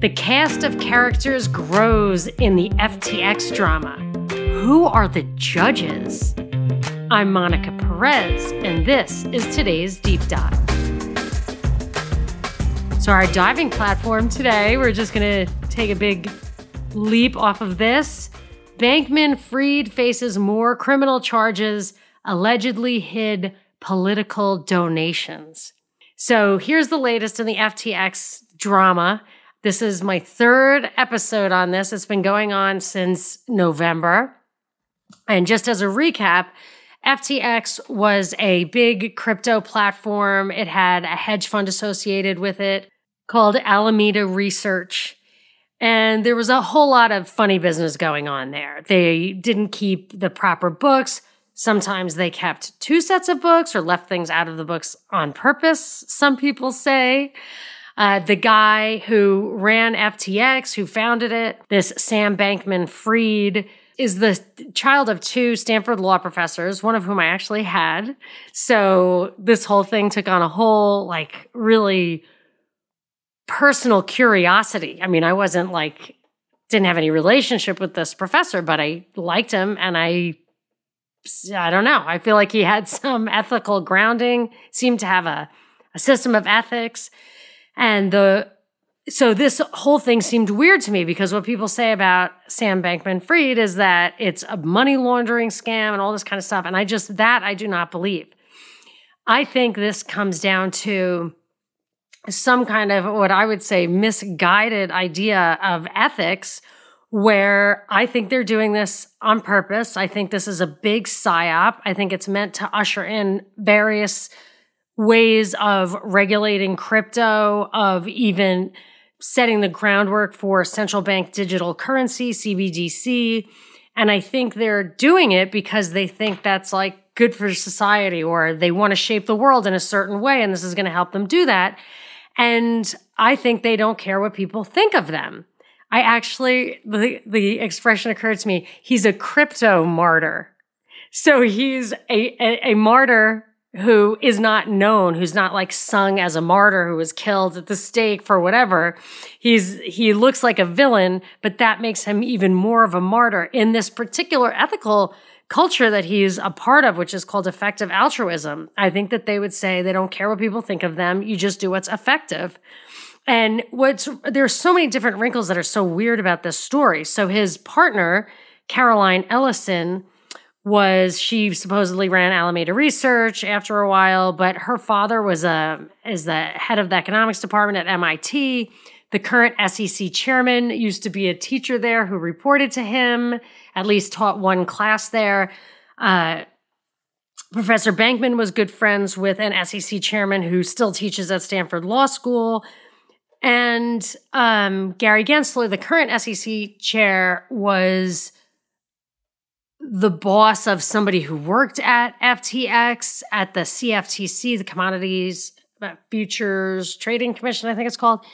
The cast of characters grows in the FTX drama. Who are the judges? I'm Monica Perez, and this is today's deep dive. So, our diving platform today, we're just going to take a big leap off of this. Bankman Fried faces more criminal charges, allegedly hid political donations. So, here's the latest in the FTX drama. This is my third episode on this. It's been going on since November. And just as a recap, FTX was a big crypto platform. It had a hedge fund associated with it called Alameda Research. And there was a whole lot of funny business going on there. They didn't keep the proper books. Sometimes they kept two sets of books or left things out of the books on purpose, some people say. Uh, the guy who ran FTX, who founded it, this Sam Bankman Fried, is the child of two Stanford law professors, one of whom I actually had. So this whole thing took on a whole, like, really personal curiosity. I mean, I wasn't like, didn't have any relationship with this professor, but I liked him and I, I don't know. I feel like he had some ethical grounding, seemed to have a, a system of ethics. And the, so this whole thing seemed weird to me because what people say about Sam Bankman Fried is that it's a money laundering scam and all this kind of stuff. And I just, that I do not believe. I think this comes down to some kind of what I would say misguided idea of ethics where I think they're doing this on purpose. I think this is a big psyop. I think it's meant to usher in various ways of regulating crypto, of even setting the groundwork for central bank digital currency, CBDC. And I think they're doing it because they think that's like good for society or they want to shape the world in a certain way. And this is going to help them do that. And I think they don't care what people think of them. I actually, the, the expression occurred to me, he's a crypto martyr. So he's a, a, a martyr who is not known, who's not like sung as a martyr who was killed at the stake for whatever. He's, he looks like a villain, but that makes him even more of a martyr in this particular ethical culture that he's a part of, which is called effective altruism. I think that they would say they don't care what people think of them. You just do what's effective. And what's, there's so many different wrinkles that are so weird about this story. So his partner, Caroline Ellison, was she supposedly ran Alameda Research after a while, but her father was a is the head of the economics department at MIT. The current SEC chairman used to be a teacher there who reported to him, at least taught one class there. Uh, Professor Bankman was good friends with an SEC chairman who still teaches at Stanford Law School. And um, Gary Gensler, the current SEC chair, was the boss of somebody who worked at FTX, at the CFTC, the Commodities uh, Futures Trading Commission, I think it's called.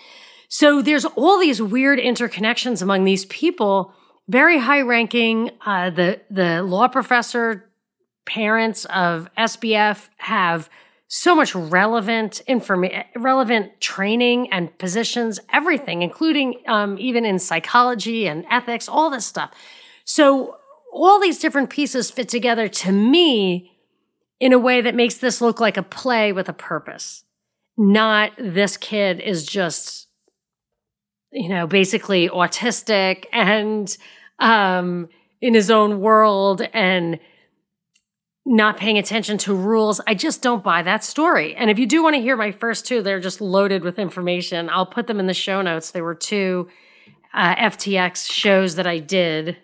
So there's all these weird interconnections among these people, very high ranking. Uh, the, the law professor parents of SBF have so much relevant information, relevant training and positions, everything, including um, even in psychology and ethics, all this stuff. So all these different pieces fit together to me in a way that makes this look like a play with a purpose. Not this kid is just, you know, basically autistic and um, in his own world and not paying attention to rules. I just don't buy that story. And if you do want to hear my first two, they're just loaded with information. I'll put them in the show notes. There were two uh, FTX shows that I did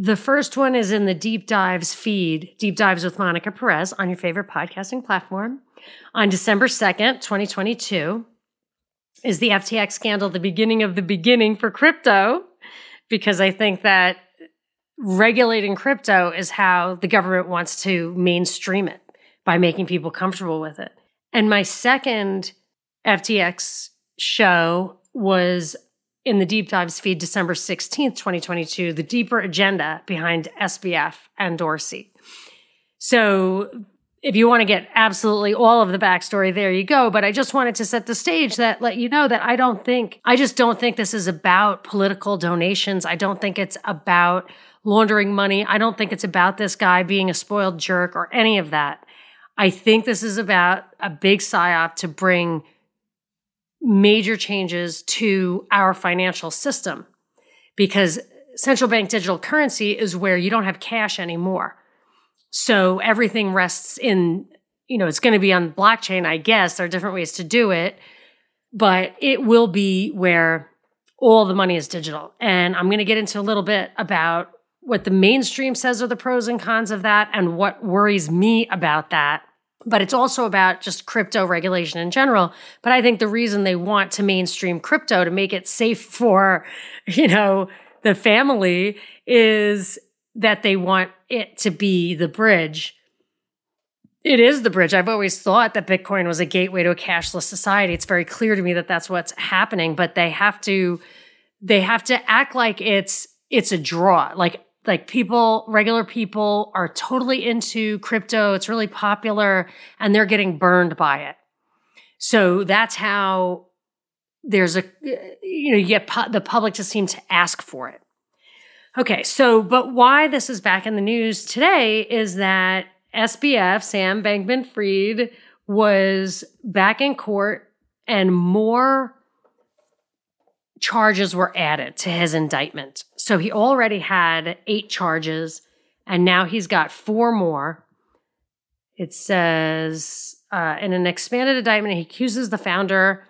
the first one is in the Deep Dives feed, Deep Dives with Monica Perez on your favorite podcasting platform on December 2nd, 2022. is the FTX scandal the beginning of the beginning for crypto? Because I think that regulating crypto is how the government wants to mainstream it by making people comfortable with it. And my second FTX show was in the Deep Dives feed December 16th, 2022, the deeper agenda behind SBF and Dorsey. So if you want to get absolutely all of the backstory, there you go. But I just wanted to set the stage that let you know that I don't think, I just don't think this is about political donations. I don't think it's about laundering money. I don't think it's about this guy being a spoiled jerk or any of that. I think this is about a big psyop to bring major changes to our financial system because central bank digital currency is where you don't have cash anymore. So everything rests in, you know, it's going to be on blockchain, I guess. There are different ways to do it, but it will be where all the money is digital. And I'm going to get into a little bit about what the mainstream says are the pros and cons of that and what worries me about that. But it's also about just crypto regulation in general. But I think the reason they want to mainstream crypto to make it safe for, you know, the family is that they want it to be the bridge. It is the bridge. I've always thought that Bitcoin was a gateway to a cashless society. It's very clear to me that that's what's happening, but they have to they have to act like it's it's a draw. Like like people, regular people are totally into crypto. It's really popular and they're getting burned by it. So that's how there's a, you know, you get pu- the public to seem to ask for it. Okay, so but why this is back in the news today is that SBF, Sam Bankman Fried, was back in court and more charges were added to his indictment. So he already had eight charges, and now he's got four more. It says uh, in an expanded indictment, he accuses the founder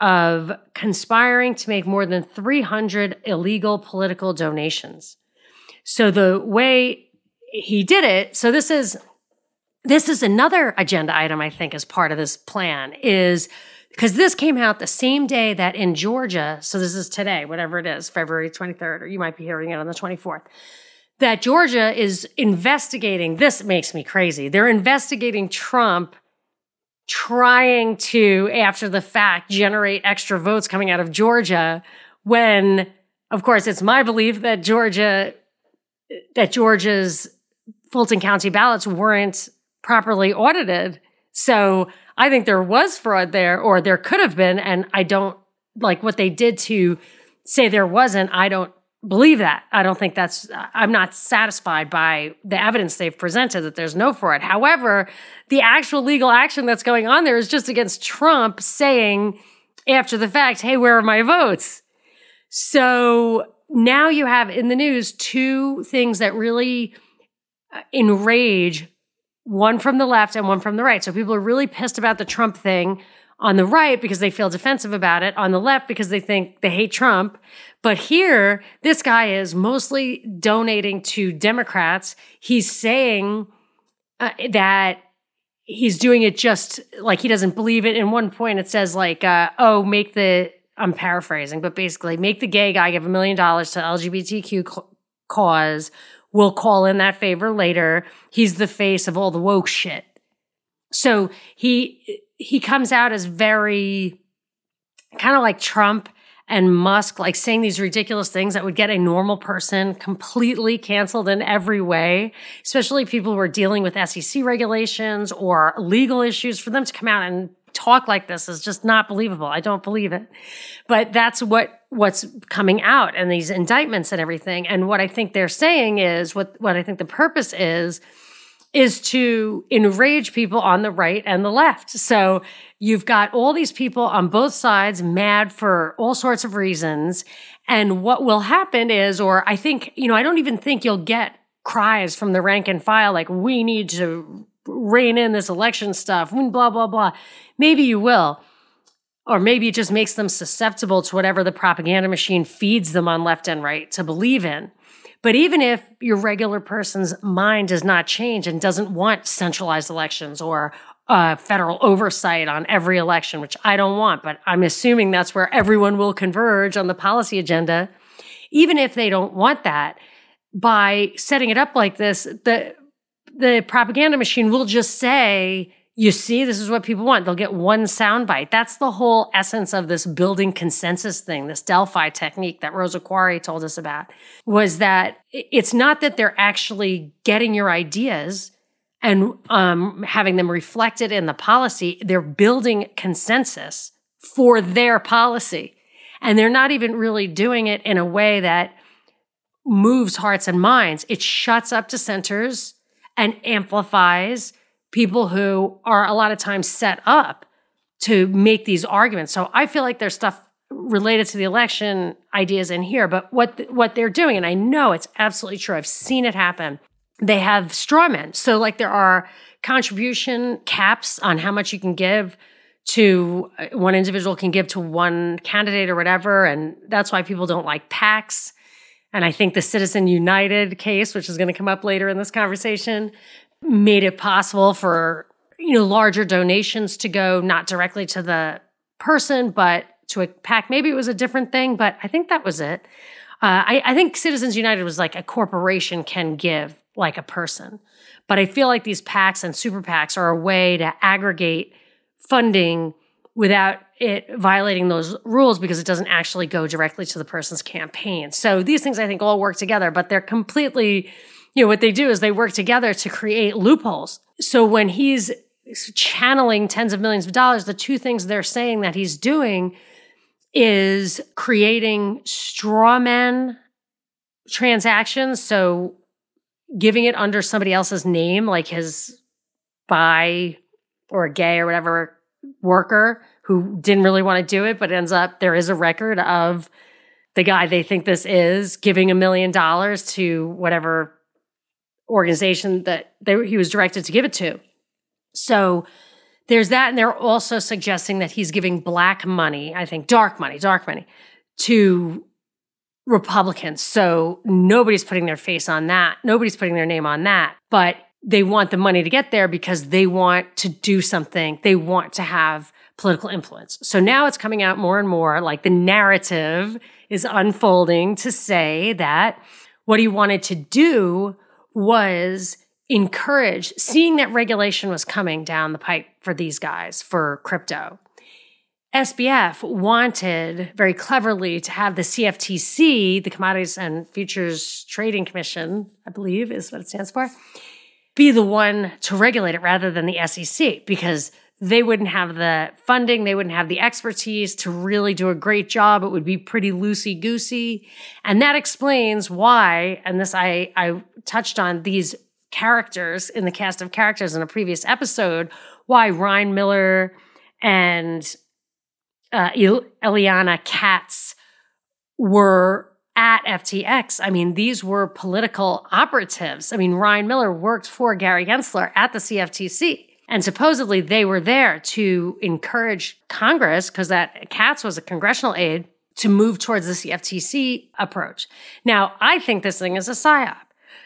of conspiring to make more than 300 illegal political donations. So the way he did it, so this is this is another agenda item I think as part of this plan is because this came out the same day that in Georgia, so this is today, whatever it is, February 23rd, or you might be hearing it on the 24th, that Georgia is investigating. This makes me crazy. They're investigating Trump trying to, after the fact, generate extra votes coming out of Georgia when, of course, it's my belief that Georgia, that Georgia's Fulton County ballots weren't properly audited. So I think there was fraud there, or there could have been. And I don't like what they did to say there wasn't. I don't believe that. I don't think that's, I'm not satisfied by the evidence they've presented that there's no fraud. However, the actual legal action that's going on there is just against Trump saying after the fact, hey, where are my votes? So now you have in the news two things that really uh, enrage one from the left and one from the right. So people are really pissed about the Trump thing on the right because they feel defensive about it, on the left because they think they hate Trump. But here, this guy is mostly donating to Democrats. He's saying uh, that he's doing it just like he doesn't believe it. In one point, it says, like, uh, oh, make the, I'm paraphrasing, but basically, make the gay guy give a million dollars to LGBTQ cause. We'll call in that favor later. He's the face of all the woke shit. So he he comes out as very kind of like Trump and Musk like saying these ridiculous things that would get a normal person completely canceled in every way, especially people who are dealing with SEC regulations or legal issues for them to come out and talk like this is just not believable. I don't believe it. But that's what what's coming out and these indictments and everything. And what I think they're saying is what what I think the purpose is is to enrage people on the right and the left. So you've got all these people on both sides mad for all sorts of reasons. And what will happen is, or I think, you know, I don't even think you'll get cries from the rank and file like, we need to rein in this election stuff, blah, blah, blah. Maybe you will. Or maybe it just makes them susceptible to whatever the propaganda machine feeds them on left and right to believe in. But even if your regular person's mind does not change and doesn't want centralized elections or uh, federal oversight on every election, which I don't want, but I'm assuming that's where everyone will converge on the policy agenda. Even if they don't want that, by setting it up like this, the the propaganda machine will just say, you see, this is what people want. They'll get one soundbite. That's the whole essence of this building consensus thing, this Delphi technique that Rosa Koire told us about, was that it's not that they're actually getting your ideas and um, having them reflected in the policy. They're building consensus for their policy. And they're not even really doing it in a way that moves hearts and minds. It shuts up dissenters and amplifies people who are a lot of times set up to make these arguments. So I feel like there's stuff related to the election ideas in here, but what what they're doing, and I know it's absolutely true. I've seen it happen. They have straw men. So like there are contribution caps on how much you can give to uh, one individual can give to one candidate or whatever, and that's why people don't like PACs. And I think the Citizen United case, which is going to come up later in this conversation, made it possible for you know larger donations to go not directly to the person, but to a PAC Maybe it was a different thing, but I think that was it. Uh, I, I think Citizens United was like a corporation can give like a person, but I feel like these PACs and super PACs are a way to aggregate funding without it violating those rules because it doesn't actually go directly to the person's campaign. So these things I think all work together, but they're completely, you know, what they do is they work together to create loopholes. So when he's channeling tens of millions of dollars, the two things they're saying that he's doing is creating straw men transactions. So giving it under somebody else's name, like his bi or gay or whatever worker who didn't really want to do it, but ends up there is a record of the guy they think this is giving a million dollars to whatever organization that they, he was directed to give it to. So there's that. And they're also suggesting that he's giving black money, I think dark money, dark money to Republicans. So nobody's putting their face on that. Nobody's putting their name on that. But they want the money to get there because they want to do something. They want to have political influence. So now it's coming out more and more like the narrative is unfolding to say that what he wanted to do was encouraged, seeing that regulation was coming down the pipe for these guys for crypto. SBF wanted very cleverly to have the CFTC, the Commodities and Futures Trading Commission, I believe is what it stands for, be the one to regulate it rather than the SEC because they wouldn't have the funding, they wouldn't have the expertise to really do a great job. It would be pretty loosey goosey. And that explains why, and this I, I touched on these characters in the cast of characters in a previous episode, why Ryne Miller and uh, Eliana Katz were at FTX. I mean, these were political operatives. I mean, Ryne Miller worked for Gary Gensler at the CFTC. And supposedly they were there to encourage Congress, because that Katz was a congressional aide, to move towards the CFTC approach. Now, I think this thing is a psyop.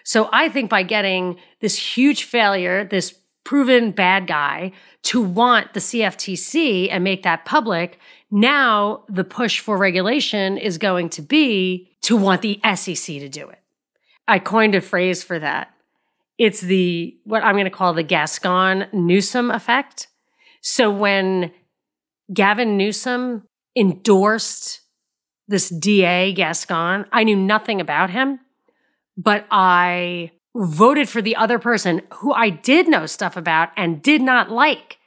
So I think by getting this huge failure, this proven bad guy to want the CFTC and make that public, now the push for regulation is going to be to want the SEC to do it. I coined a phrase for that it's the what I'm going to call the Gascon Newsom effect. So when Gavin Newsom endorsed this DA Gascon, I knew nothing about him, but I voted for the other person who I did know stuff about and did not like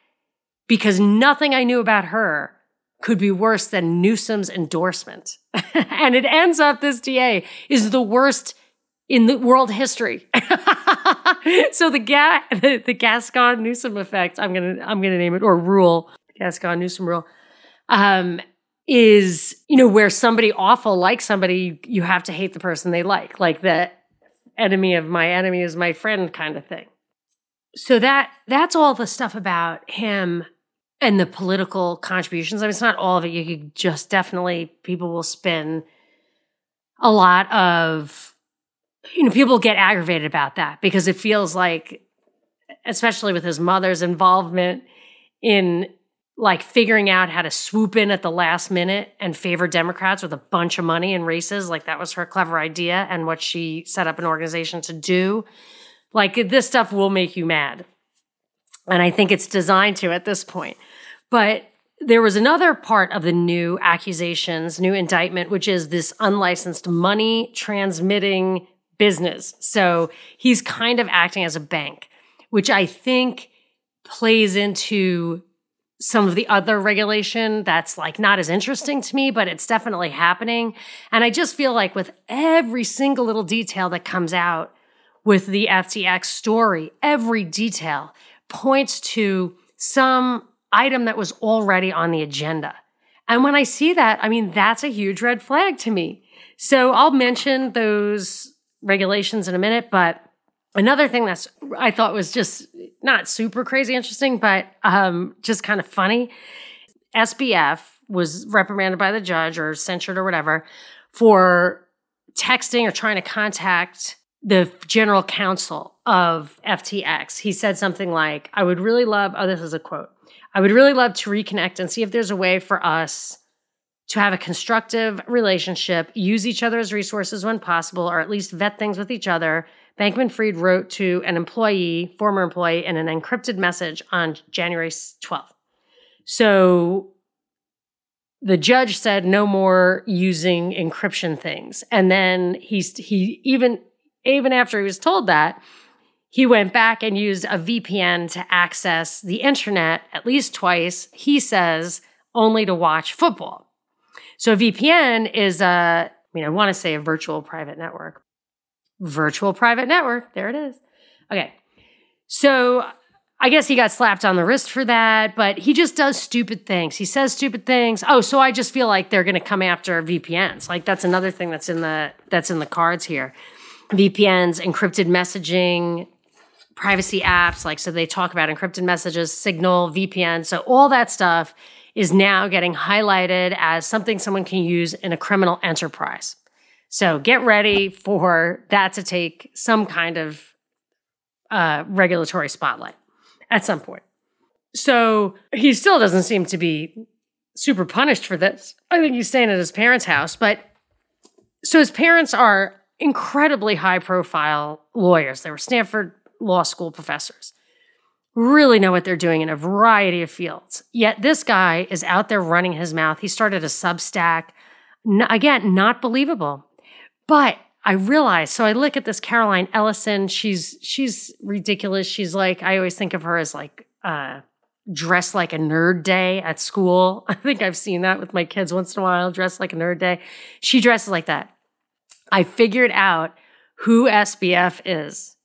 because nothing I knew about her could be worse than Newsom's endorsement. and it ends up this DA is the worst in the world history. so the, ga- the, the Gascon Newsom effect, I'm gonna I'm gonna name it or rule, Gascon Newsom rule, um, is you know where somebody awful like somebody, you have to hate the person they like, like the enemy of my enemy is my friend kind of thing. So that that's all the stuff about him and the political contributions. I mean, it's not all of it. You could just definitely people will spin a lot of you know, people get aggravated about that because it feels like especially with his mother's involvement in like figuring out how to swoop in at the last minute and favor Democrats with a bunch of money in races. Like that was her clever idea and what she set up an organization to do. Like this stuff will make you mad. And I think it's designed to at this point. But there was another part of the new accusations, new indictment, which is this unlicensed money transmitting business. So he's kind of acting as a bank, which I think plays into some of the other regulation that's like not as interesting to me, but it's definitely happening. And I just feel like with every single little detail that comes out with the FTX story, every detail points to some item that was already on the agenda. And when I see that, I mean, that's a huge red flag to me. So I'll mention those regulations in a minute, but another thing that's I thought was just not super crazy interesting, but um, just kind of funny. SBF was reprimanded by the judge or censured or whatever for texting or trying to contact the general counsel of FTX. He said something like, I would really love, oh, this is a quote. I would really love to reconnect and see if there's a way for us to have a constructive relationship, use each other's resources when possible, or at least vet things with each other. Bankman Fried wrote to an employee, former employee, in an encrypted message on January 12th. So the judge said no more using encryption things. And then he's he even even after he was told that, he went back and used a VPN to access the internet at least twice, he says, only to watch football. So VPN is a, I mean, I want to say a virtual private network. Virtual private network. There it is. Okay. So I guess he got slapped on the wrist for that, but he just does stupid things. He says stupid things. Oh, so I just feel like they're going to come after VPNs. Like that's another thing that's in the that's in the cards here. VPNs, encrypted messaging, privacy apps. Like, so they talk about encrypted messages, Signal, VPN. So all that stuff is now getting highlighted as something someone can use in a criminal enterprise. So get ready for that to take some kind of uh, regulatory spotlight at some point. So he still doesn't seem to be super punished for this. I think he's staying at his parents' house, but so his parents are incredibly high profile lawyers. They were Stanford law school professors, really know what they're doing in a variety of fields. Yet this guy is out there running his mouth. He started a Substack. again, not believable. But I realize, so I look at this Caroline Ellison. She's she's ridiculous. She's like, I always think of her as like uh dress like a nerd day at school. I think I've seen that with my kids once in a while, dress like a nerd day. She dresses like that. I figured out who SBF is.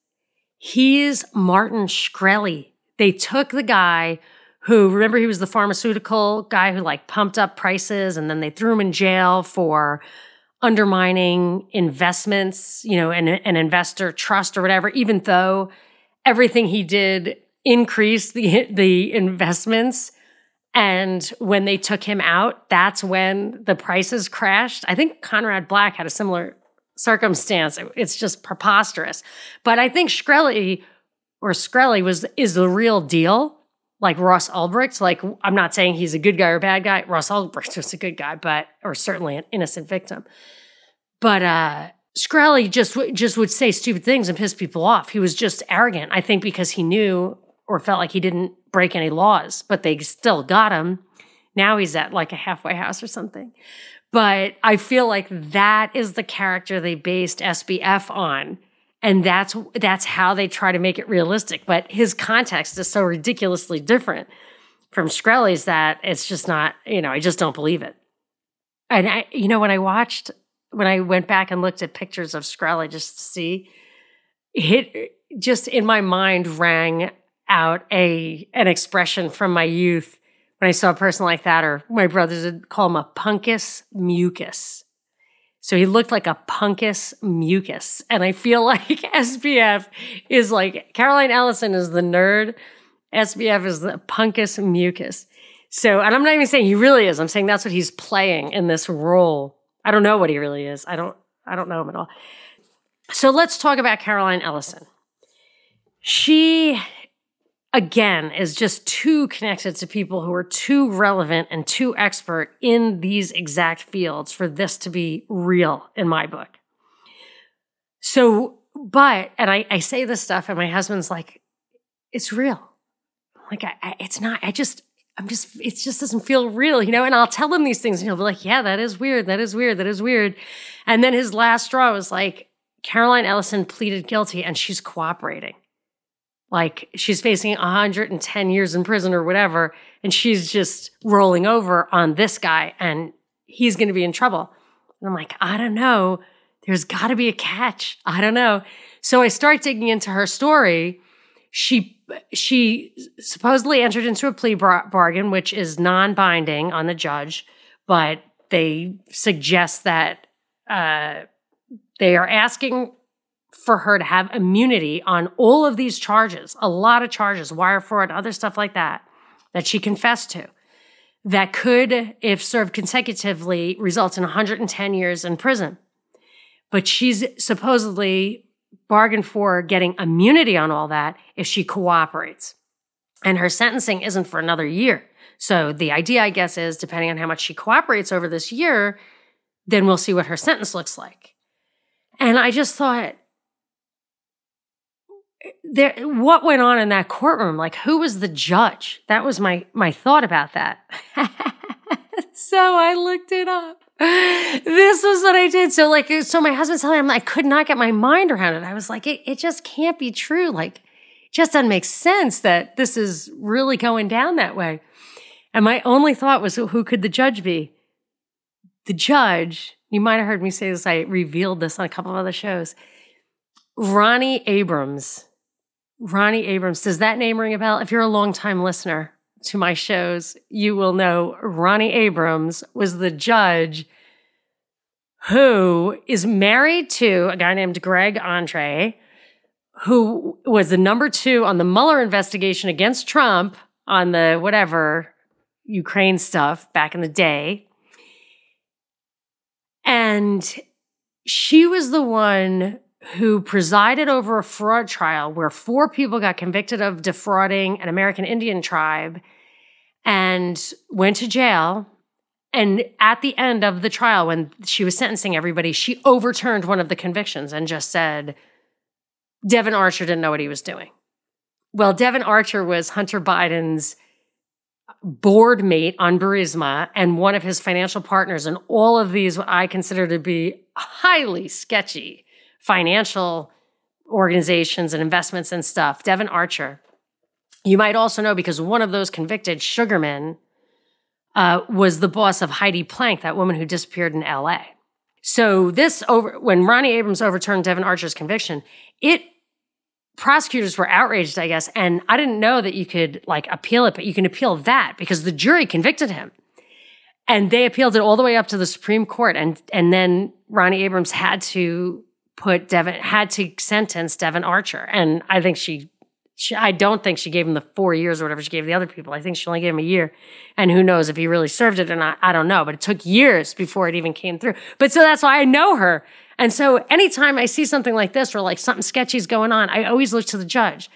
He's Martin Shkreli. They took the guy who, remember, he was the pharmaceutical guy who like pumped up prices and then they threw him in jail for undermining investments, you know, an, an investor trust or whatever, even though everything he did increased the, the investments. And when they took him out, that's when the prices crashed. I think Conrad Black had a similar circumstance. It's just preposterous. But I think Shkreli or Shkreli was is the real deal. Like Ross Ulbricht, like I'm not saying he's a good guy or bad guy. Ross Ulbricht was a good guy, but or certainly an innocent victim. But uh Shkreli just just would say stupid things and piss people off. He was just arrogant. I think because he knew or felt like he didn't break any laws, but they still got him. Now he's at like a halfway house or something. But I feel like that is the character they based SBF on. And that's that's how they try to make it realistic. But his context is so ridiculously different from Shkreli's that it's just not, you know, I just don't believe it. And I, you know, when I watched, when I went back and looked at pictures of Shkreli just to see, it just in my mind rang out a an expression from my youth when I saw a person like that, or my brothers would call him a punkus mucus. So he looked like a punkus mucus. And I feel like SBF is like Caroline Ellison is the nerd. SBF is the punkus mucus. So, and I'm not even saying he really is. I'm saying that's what he's playing in this role. I don't know what he really is. I don't, I don't know him at all. So let's talk about Caroline Ellison. She again is just too connected to people who are too relevant and too expert in these exact fields for this to be real in my book. So, but, and I, I say this stuff, and my husband's like, it's real. Like, I, I, it's not, I just, I'm just, it just doesn't feel real, you know? And I'll tell him these things, and he'll be like, yeah, that is weird. That is weird. That is weird. And then his last straw was like, Caroline Ellison pleaded guilty and she's cooperating. Like she's facing 110 years in prison or whatever, and she's just rolling over on this guy and he's going to be in trouble. And I'm like, I don't know. There's got to be a catch. I don't know. So I start digging into her story. She she supposedly entered into a plea bar- bargain, which is non-binding on the judge, but they suggest that uh, they are asking for her to have immunity on all of these charges, a lot of charges, wire fraud, other stuff like that, that she confessed to, that could, if served consecutively, result in 110 years in prison. But she's supposedly bargained for getting immunity on all that if she cooperates. And her sentencing isn't for another year. So the idea, I guess, is depending on how much she cooperates over this year, then we'll see what her sentence looks like. And I just thought, there what went on in that courtroom? Like who was the judge? That was my my thought about that. So i looked it up. This was what i did. So like so my husband's telling me i could not get my mind around it. I was like it, it just can't be true. Like just doesn't make sense that this is really going down that way. And my only thought was who could the judge be? The judge you might have heard me say this i revealed this on a couple of other shows ronnie abrams Ronnie Abrams. Does that name ring a bell? If you're a longtime listener to my shows, you will know Ronnie Abrams was the judge who is married to a guy named Greg Andres, who was the number two on the Mueller investigation against Trump on the whatever Ukraine stuff back in the day. And she was the one who presided over a fraud trial where four people got convicted of defrauding an American Indian tribe and went to jail. And at the end of the trial, when she was sentencing everybody, she overturned one of the convictions and just said, Devon Archer didn't know what he was doing. Well, Devon Archer was Hunter Biden's board mate on Burisma and one of his financial partners in all of these, what I consider to be highly sketchy financial organizations and investments and stuff, Devon Archer. You might also know because one of those convicted sugarmen uh, was the boss of Heidi Planck, that woman who disappeared in LA. So this over when Ronnie Abrams overturned Devon Archer's conviction, it prosecutors were outraged, I guess, and I didn't know that you could like appeal it, but you can appeal that because the jury convicted him. And they appealed it all the way up to the Supreme Court and and then Ronnie Abrams had to put Devon had to sentence Devon Archer, and I think she, she, I don't think she gave him the four years or whatever she gave the other people. I think she only gave him a year, and who knows if he really served it or not? I don't know, but it took years before it even came through. But so that's why I know her, and so anytime I see something like this or like something sketchy is going on, I always look to the judge.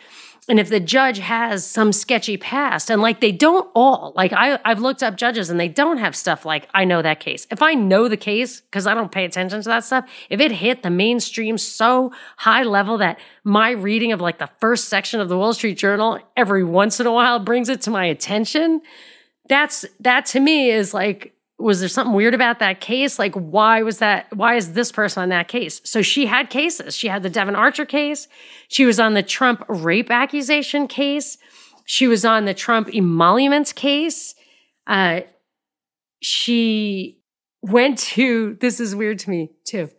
And if the judge has some sketchy past, and like they don't all, like I, I've looked up judges and they don't have stuff like, I know that case. If I know the case, because I don't pay attention to that stuff, if it hit the mainstream so high level that my reading of like the first section of the Wall Street Journal every once in a while brings it to my attention, that's that to me is like was there something weird about that case? Like, why was that? Why is this person on that case? So she had cases. She had the Devon Archer case. She was on the Trump rape accusation case. She was on the Trump emoluments case. Uh, she went to, this is weird to me too.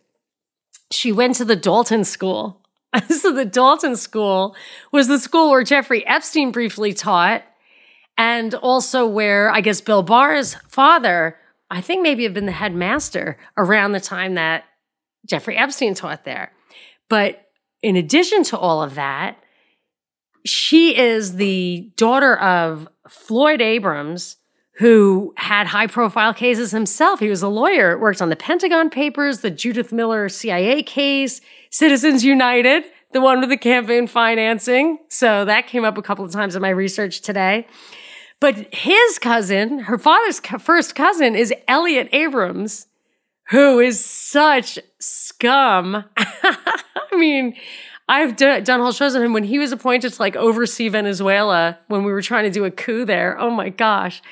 She went to the Dalton School. so the Dalton School was the school where Jeffrey Epstein briefly taught and also where I guess Bill Barr's father I think maybe have been the headmaster around the time that Jeffrey Epstein taught there. But in addition to all of that, she is the daughter of Floyd Abrams, who had high profile cases himself. He was a lawyer, worked on the Pentagon Papers, the Judith Miller CIA case, Citizens United. the one with the campaign financing. So that came up a couple of times in my research today. But his cousin, her father's first cousin, is Elliott Abrams, who is such scum. I mean, I've done, done whole shows on him when he was appointed to like oversee Venezuela when we were trying to do a coup there. Oh my gosh.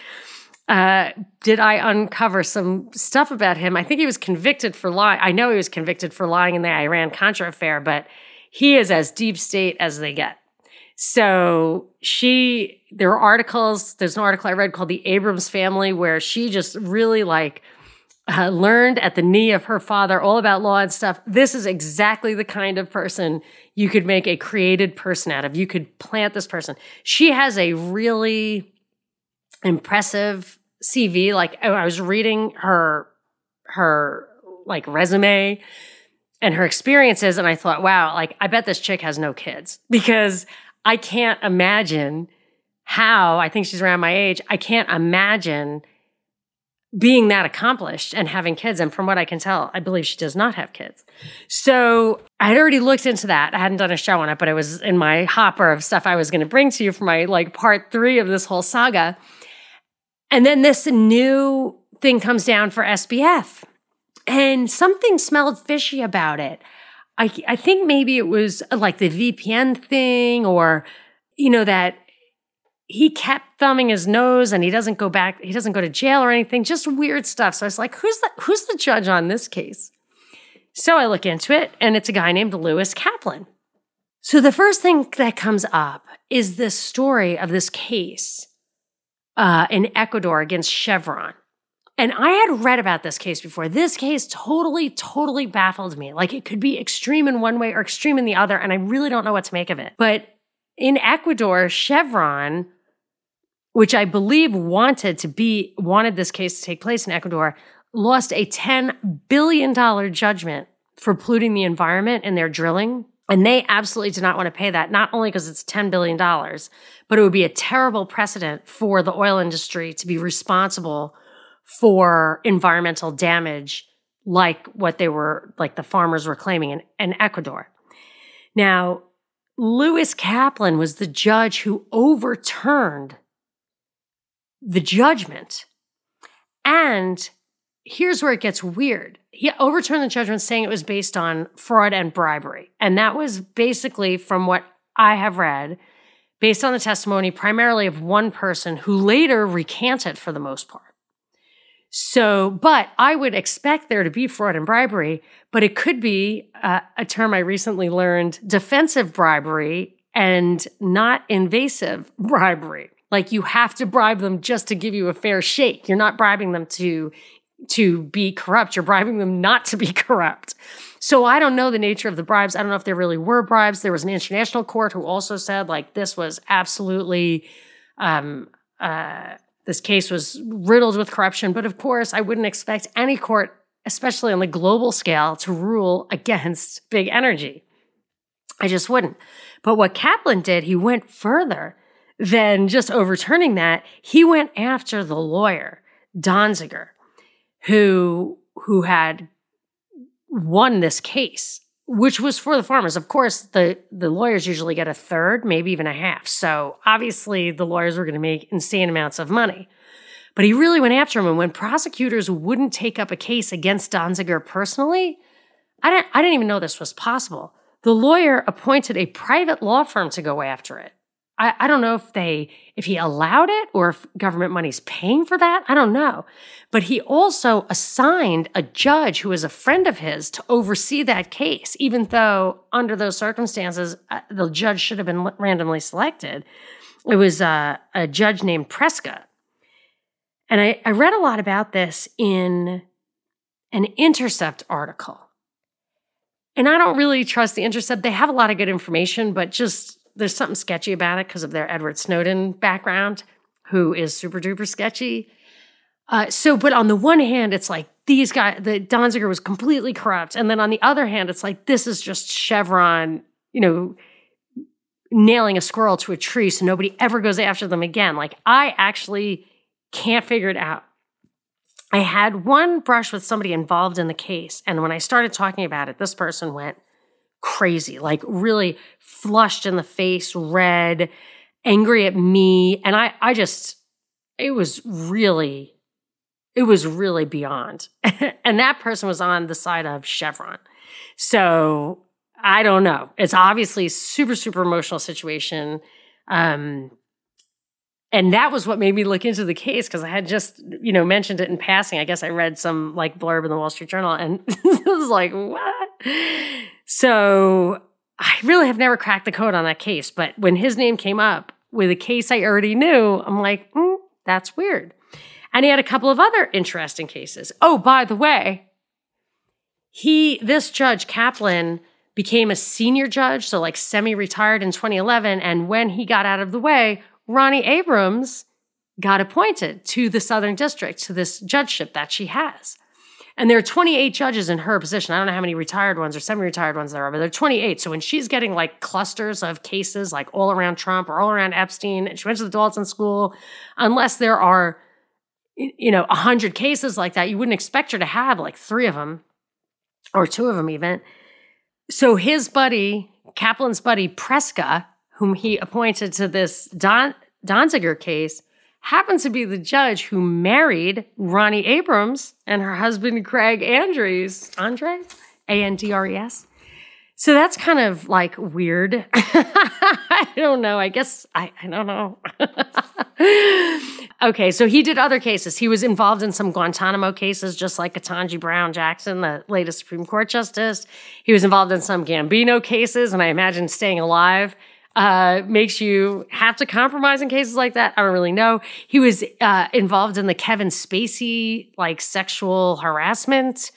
Uh, did I uncover some stuff about him? I think he was convicted for lying. I know he was convicted for lying in the Iran Contra affair, but he is as deep state as they get. So she, there are articles. There's an article I read called "The Abrams Family," where she just really like uh, learned at the knee of her father all about law and stuff. This is exactly the kind of person you could make a created person out of. You could plant this person. She has a really impressive CV. Like I was reading her her like resume and her experiences and I thought, wow, like I bet this chick has no kids because I can't imagine how, I think she's around my age, I can't imagine being that accomplished and having kids. And from what I can tell, I believe she does not have kids. So I had already looked into that. I hadn't done a show on it, but it was in my hopper of stuff I was going to bring to you for my like part three of this whole saga. And then this new thing comes down for SBF. And something smelled fishy about it. I, I think maybe it was like the VPN thing or, you know, that he kept thumbing his nose and he doesn't go back, he doesn't go to jail or anything, just weird stuff. So I was like, who's the, who's the judge on this case? So I look into it and it's a guy named Lewis Kaplan. So the first thing that comes up is this story of this case uh, in Ecuador against Chevron. And I had read about this case before. This case totally, totally baffled me. Like it could be extreme in one way or extreme in the other. And I really don't know what to make of it. But in Ecuador, Chevron which I believe wanted to be, wanted this case to take place in Ecuador, lost a $10 billion judgment for polluting the environment in their drilling. And they absolutely did not want to pay that, not only because it's $10 billion, but it would be a terrible precedent for the oil industry to be responsible for environmental damage like what they were, like the farmers were claiming in, in Ecuador. Now, Lewis Kaplan was the judge who overturned the judgment. And here's where it gets weird. He overturned the judgment saying it was based on fraud and bribery. And that was basically, from what I have read, based on the testimony primarily of one person who later recanted for the most part. So, but I would expect there to be fraud and bribery, but it could be uh, a term I recently learned defensive bribery and not invasive bribery. Like you have to bribe them just to give you a fair shake. You're not bribing them to to be corrupt. You're bribing them not to be corrupt. So I don't know the nature of the bribes. I don't know if there really were bribes. There was an international court who also said like this was absolutely um uh this case was riddled with corruption. But of course, I wouldn't expect any court, especially on the global scale, to rule against big energy. I just wouldn't. But what Kaplan did, he went further than just overturning that, he went after the lawyer, Donziger, who who had won this case, which was for the farmers. Of course, the the lawyers usually get a third, maybe even a half. So obviously the lawyers were going to make insane amounts of money. But he really went after him. And when prosecutors wouldn't take up a case against Donziger personally, I didn't I didn't even know this was possible. The lawyer appointed a private law firm to go after it. I, I don't know if they if he allowed it or if government money's paying for that. I don't know. But he also assigned a judge who is a friend of his to oversee that case, even though under those circumstances uh, the judge should have been randomly selected. It was uh, a judge named Preska. And I, I read a lot about this in an Intercept article. And I don't really trust the Intercept. They have a lot of good information, but just there's something sketchy about it because of their Edward Snowden background, who is super duper sketchy. Uh, so, but on the one hand, it's like these guys, the Donziger was completely corrupt, and then on the other hand, it's like this is just Chevron, you know, nailing a squirrel to a tree so nobody ever goes after them again. Like I actually can't figure it out. I had one brush with somebody involved in the case, and when I started talking about it, this person went crazy, like really flushed in the face, red, angry at me. And I, I just, it was really, it was really beyond. and that person was on the side of Chevron. So I don't know. It's obviously super, super emotional situation. Um, and that was what made me look into the case because I had just, you know, mentioned it in passing. I guess I read some like blurb in the Wall Street Journal and it was like, what? So I really have never cracked the code on that case. But when his name came up with a case I already knew, I'm like, mm, that's weird. And he had a couple of other interesting cases. Oh, by the way, he, this judge, Kaplan, became a senior judge, so like semi retired in 2011. And when he got out of the way, Ronnie Abrams got appointed to the Southern District, to this judgeship that she has. And there are 28 judges in her position. I don't know how many retired ones or semi retired ones there are, but there are 28. So when she's getting like clusters of cases like all around Trump or all around Epstein, and she went to the Dalton School, unless there are, you know, 100 cases like that, you wouldn't expect her to have like three of them or two of them even. So his buddy, Kaplan's buddy, Preska, whom he appointed to this Don, Donziger case, happens to be the judge who married Ronnie Abrams and her husband Greg Andrews. Andre? A N D R E S. So that's kind of like weird. I don't know. I guess I, I don't know. okay, so he did other cases. He was involved in some Guantanamo cases, just like Ketanji Brown Jackson, the latest Supreme Court justice. He was involved in some Gambino cases, and I imagine staying alive uh, makes you have to compromise in cases like that. I don't really know. He was uh, involved in the Kevin Spacey like sexual harassment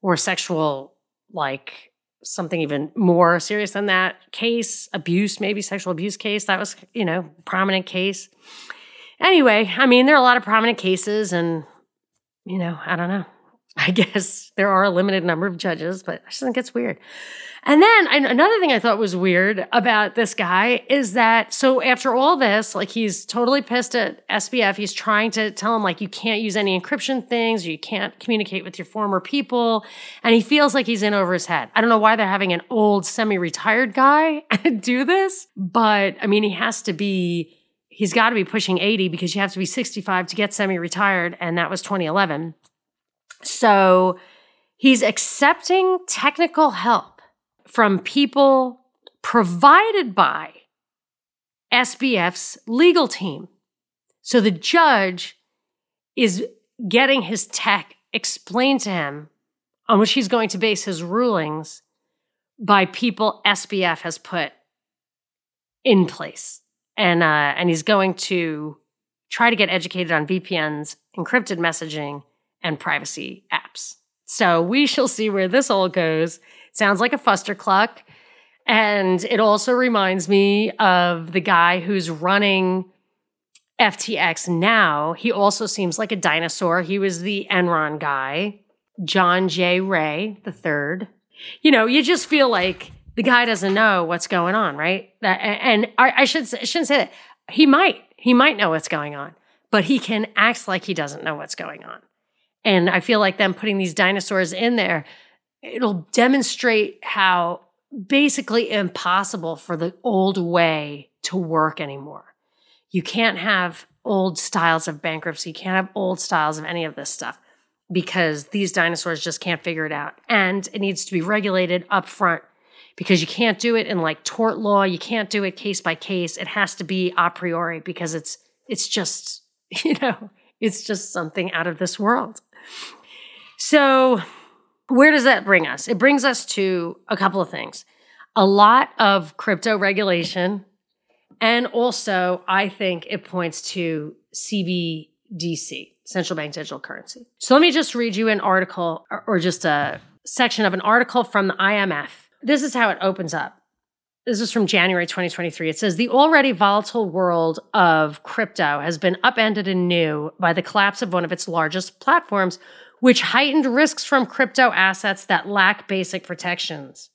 or sexual like something even more serious than that case, abuse, maybe sexual abuse case. That was, you know, prominent case. Anyway, I mean, there are a lot of prominent cases, and, you know, I don't know. I guess there are a limited number of judges, but I just think it's weird. And then another thing I thought was weird about this guy is that so after all this, like he's totally pissed at SBF. He's trying to tell him like you can't use any encryption things, you can't communicate with your former people, and he feels like he's in over his head. I don't know why they're having an old semi-retired guy do this, but I mean he has to be he's got to be pushing 80 because you have to be 65 to get semi-retired and that was 2011. So he's accepting technical help from people provided by SBF's legal team. So the judge is getting his tech explained to him on which he's going to base his rulings by people SBF has put in place. And, uh, and he's going to try to get educated on VPNs, encrypted messaging, and privacy apps. So we shall see where this all goes. Sounds like a fustercluck. And it also reminds me of the guy who's running FTX now. He also seems like a dinosaur. He was the Enron guy, John J. Ray the third. You know, you just feel like the guy doesn't know what's going on, right? And I should shouldn't say that. He might. He might know what's going on, but he can act like he doesn't know what's going on. And I feel like them putting these dinosaurs in there, it'll demonstrate how basically impossible for the old way to work anymore. You can't have old styles of bankruptcy, you can't have old styles of any of this stuff because these dinosaurs just can't figure it out. And it needs to be regulated up front because you can't do it in like tort law, you can't do it case by case. It has to be a priori because it's it's just, you know, it's just something out of this world. So, where does that bring us? It brings us to a couple of things a lot of crypto regulation. And also, I think it points to CBDC, central bank digital currency. So, let me just read you an article or just a section of an article from the IMF. This is how it opens up. This is from January 2023. It says the already volatile world of crypto has been upended anew by the collapse of one of its largest platforms, which heightened risks from crypto assets that lack basic protections.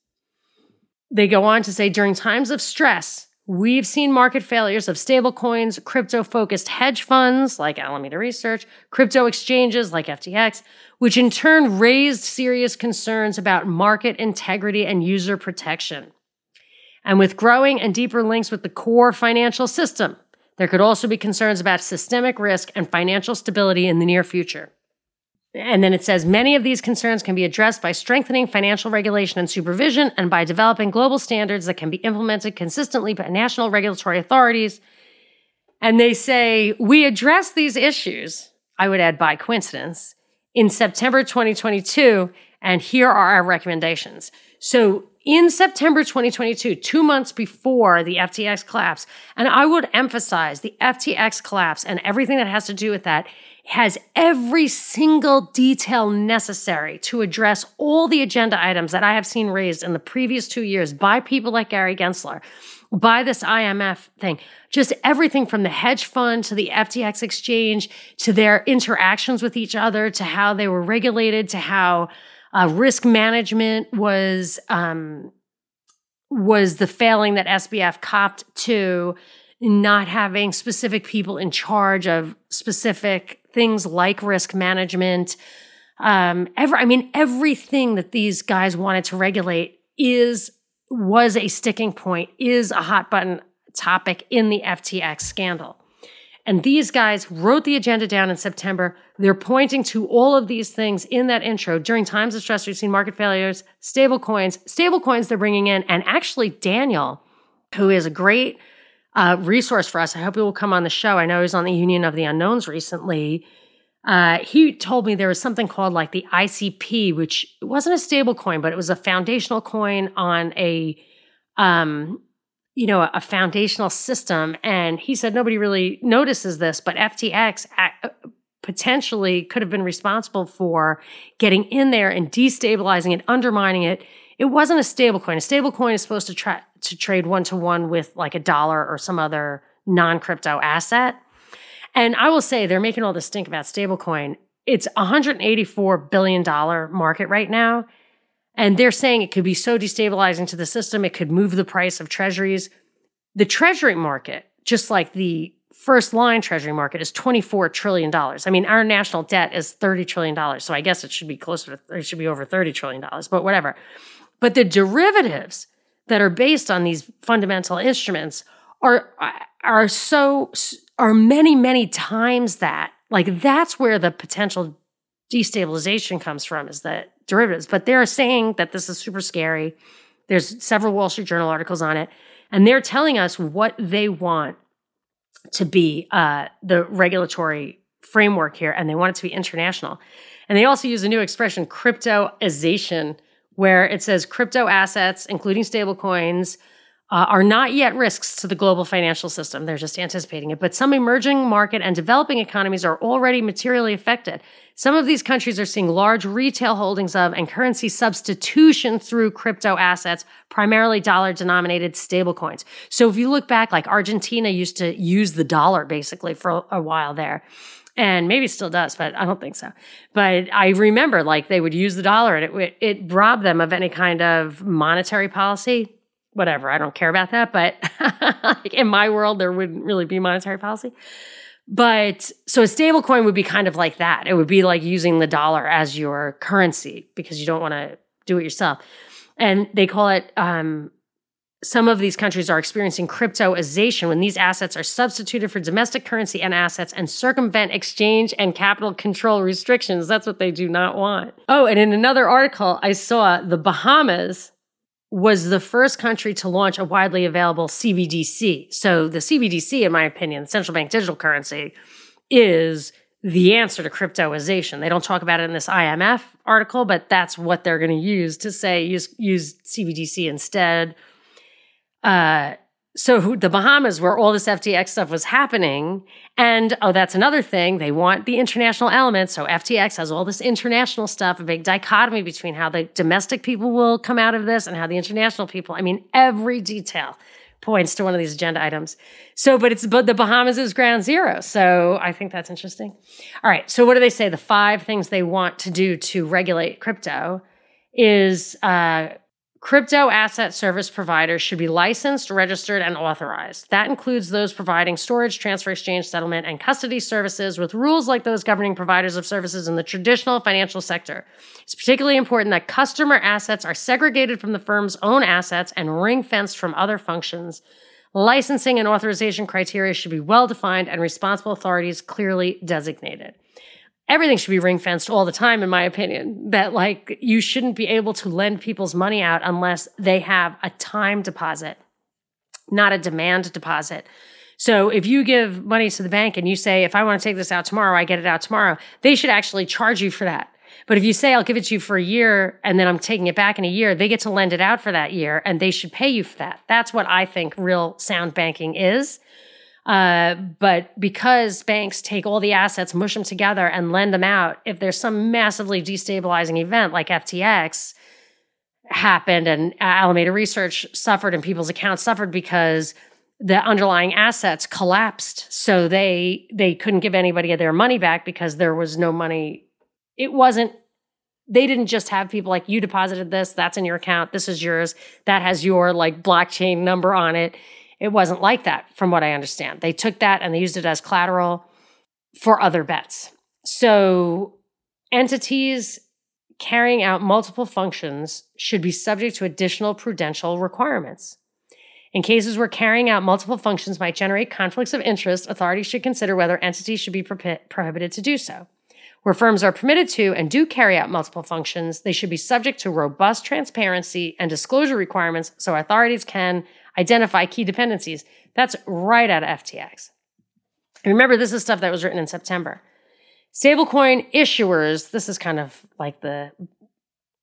They go on to say during times of stress, we've seen market failures of stablecoins, crypto focused hedge funds like Alameda Research, crypto exchanges like FTX, which in turn raised serious concerns about market integrity and user protection. And with growing and deeper links with the core financial system, there could also be concerns about systemic risk and financial stability in the near future. And then it says many of these concerns can be addressed by strengthening financial regulation and supervision and by developing global standards that can be implemented consistently by national regulatory authorities. And they say we address these issues, I would add by coincidence, in September 2022, and here are our recommendations. So in September 2022, two months before the FTX collapse, and I would emphasize the FTX collapse and everything that has to do with that has every single detail necessary to address all the agenda items that I have seen raised in the previous two years by people like Gary Gensler, by this IMF thing. Just everything from the hedge fund to the FTX exchange to their interactions with each other to how they were regulated to how uh, risk management was um, was the failing that SBF copped to not having specific people in charge of specific things like risk management. Um, every, I mean, everything that these guys wanted to regulate is was a sticking point, is a hot button topic in the FTX scandal. And these guys wrote the agenda down in September. They're pointing to all of these things in that intro. During times of stress, we've seen market failures, stable coins, stable coins they're bringing in. And actually, Daniel, who is a great uh, resource for us. I hope he will come on the show. I know he was on the Union of the Unknowns recently. Uh, he told me there was something called like the ICP, which wasn't a stable coin, but it was a foundational coin on a, um, you know, a, foundational system. And he said nobody really notices this, but FTX uh, potentially could have been responsible for getting in there and destabilizing it, undermining it. It wasn't a stable coin. A stable coin is supposed to to trade one to one with like a dollar or some other non crypto asset. And I will say they're making all this stink about stablecoin. It's a $184 billion market right now. And they're saying it could be so destabilizing to the system, it could move the price of treasuries. The treasury market, just like the first line treasury market, is $24 trillion. I mean, our national debt is $30 trillion. So I guess it should be closer to, it should be over $30 trillion, but whatever. But the derivatives, that are based on these fundamental instruments are are so are many many times that like that's where the potential destabilization comes from is that derivatives but they're saying that this is super scary. There's several wall street journal articles on it and they're telling us what they want to be uh, the regulatory framework here and they want it to be international. And they also use a new expression cryptoization where it says crypto assets, including stablecoins, uh, are not yet risks to the global financial system. They're just anticipating it. But some emerging market and developing economies are already materially affected. Some of these countries are seeing large retail holdings of and currency substitution through crypto assets, primarily dollar denominated stablecoins. So if you look back, like Argentina used to use the dollar basically for a while there and maybe still does, but I don't think so. But I remember like they would use the dollar and it it robbed them of any kind of monetary policy. Whatever, I don't care about that. But in my world, there wouldn't really be monetary policy. But so a stable coin would be kind of like that. It would be like using the dollar as your currency because you don't want to do it yourself. And they call it um, some of these countries are experiencing cryptoization when these assets are substituted for domestic currency and assets and circumvent exchange and capital control restrictions. That's what they do not want. Oh, and in another article, I saw the Bahamas was the first country to launch a widely available CBDC. So the CBDC, in my opinion, central bank digital currency, is the answer to cryptoization. They don't talk about it in this IMF article, but that's what they're going to use to say use use CBDC instead uh, so the Bahamas, where all this FTX stuff was happening, and oh, that's another thing. They want the international element. So FTX has all this international stuff, a big dichotomy between how the domestic people will come out of this and how the international people. I mean, every detail points to one of these agenda items. So, but it's but the Bahamas is ground zero. So I think that's interesting. All right. So what do they say? The five things they want to do to regulate crypto is uh, Crypto asset service providers should be licensed, registered, and authorized. That includes those providing storage, transfer, exchange, settlement, and custody services with rules like those governing providers of services in the traditional financial sector. It's particularly important that customer assets are segregated from the firm's own assets and ring fenced from other functions. Licensing and authorization criteria should be well defined and responsible authorities clearly designated everything should be ring fenced all the time, in my opinion. That like you shouldn't be able to lend people's money out unless they have a time deposit, not a demand deposit. So if you give money to the bank and you say, if I want to take this out tomorrow, I get it out tomorrow, they should actually charge you for that. But if you say, I'll give it to you for a year and then I'm taking it back in a year, they get to lend it out for that year and they should pay you for that. That's what I think real sound banking is. Uh, but because banks take all the assets, mush them together, and lend them out, if there's some massively destabilizing event like FTX happened and Alameda Research suffered and people's accounts suffered because the underlying assets collapsed, so they they couldn't give anybody their money back because there was no money. It wasn't. They didn't just have people like you deposited this, that's in your account, this is yours, that has your like blockchain number on it it wasn't like that, from what I understand. They took that and they used it as collateral for other bets. So entities carrying out multiple functions should be subject to additional prudential requirements. In cases where carrying out multiple functions might generate conflicts of interest, authorities should consider whether entities should be pro- prohibited to do so. Where firms are permitted to and do carry out multiple functions, they should be subject to robust transparency and disclosure requirements so authorities can identify key dependencies. That's right out of FTX. And remember, this is stuff that was written in September. Stablecoin issuers, this is kind of like the